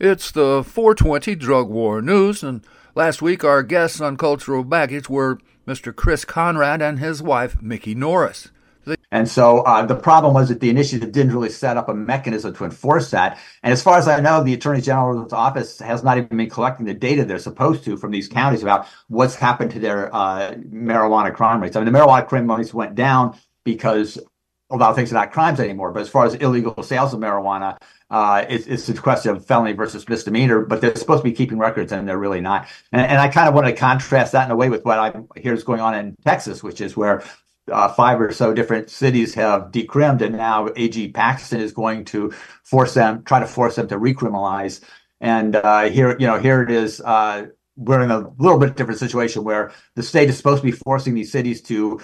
It's the 420 Drug War News, and last week our guests on Cultural Baggage were Mr. Chris Conrad and his wife, Mikki Norris. And so uh, the problem was that the initiative didn't really set up a mechanism to enforce that. And as far as I know, the Attorney General's office has not even been collecting the data they're supposed to from these counties about what's happened to their uh, marijuana crime rates. I mean, the marijuana crime rates went down because a lot of things are not crimes anymore. But as far as illegal sales of marijuana, uh, it's, it's a question of felony versus misdemeanor, but they're supposed to be keeping records and they're really not. And, and I kind of want to contrast that in a way with what I hear is going on in Texas, which is where uh, five or so different cities have decrimmed, and now AG Paxton is going to force them, try to force them to recriminalize. And uh, here, you know, here it is. Uh, we're in a little bit different situation where the state is supposed to be forcing these cities to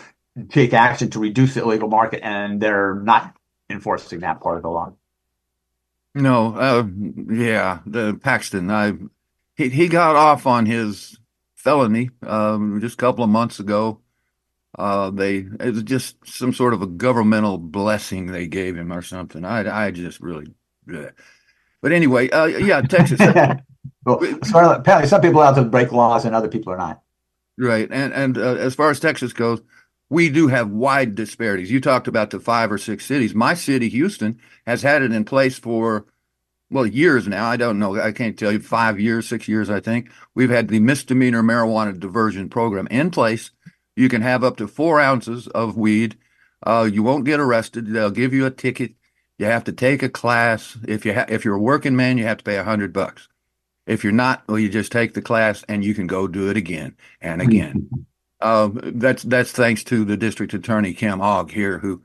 take action to reduce the illegal market, and they're not enforcing that part of the law. No, uh, yeah, the Paxton. I he he got off on his felony um, just a couple of months ago. Uh, they it was just some sort of a governmental blessing they gave him or something. I I just really, bleh. but anyway, uh, yeah, Texas. well, apparently, some people out to break laws and other people are not. Right, and and uh, as far as Texas goes, we do have wide disparities. You talked about the five or six cities. My city, Houston, has had it in place for well years now. I don't know. I can't tell you five years, six years. I think we've had the misdemeanor marijuana diversion program in place you can have up to four ounces of weed. Uh, you won't get arrested. They'll give you a ticket. You have to take a class. If you ha- if you're a working man, you have to pay a hundred bucks. If you're not, well, you just take the class and you can go do it again and again. Uh, that's that's thanks to the district attorney Kim Ogg here, who,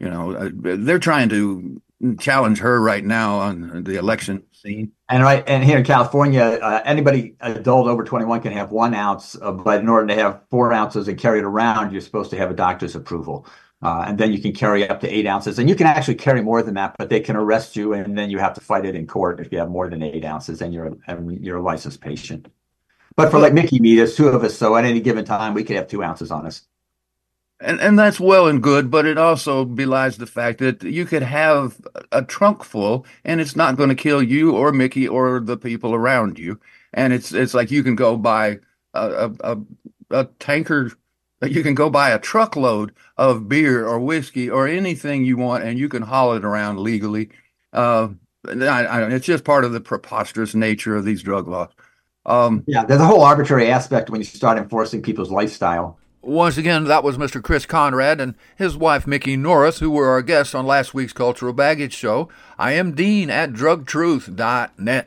you know, uh, they're trying to challenge her right now on the election scene. And right, and here in California, uh, anybody adult over 21 can have one ounce, uh, but in order to have four ounces and carry it around, you're supposed to have a doctor's approval. Uh, and then you can carry up to eight ounces, and you can actually carry more than that, but they can arrest you, and then you have to fight it in court if you have more than eight ounces, and you're a, you're a licensed patient. But for like Mikki me, there's two of us, so at any given time we could have two ounces on us and and that's well and good, but it also belies the fact that you could have a trunk full, and it's not going to kill you or Mikki or the people around you. And it's it's like you can go buy a a, a tanker, you can go buy a truckload of beer or whiskey or anything you want, and you can haul it around legally. Uh, I, I, it's just part of the preposterous nature of these drug laws. Um, yeah, there's a whole arbitrary aspect when you start enforcing people's lifestyle. Once again, that was Mr. Chris Conrad and his wife Mikki Norris, who were our guests on last week's Cultural Baggage Show. I am Dean at drugtruth.net.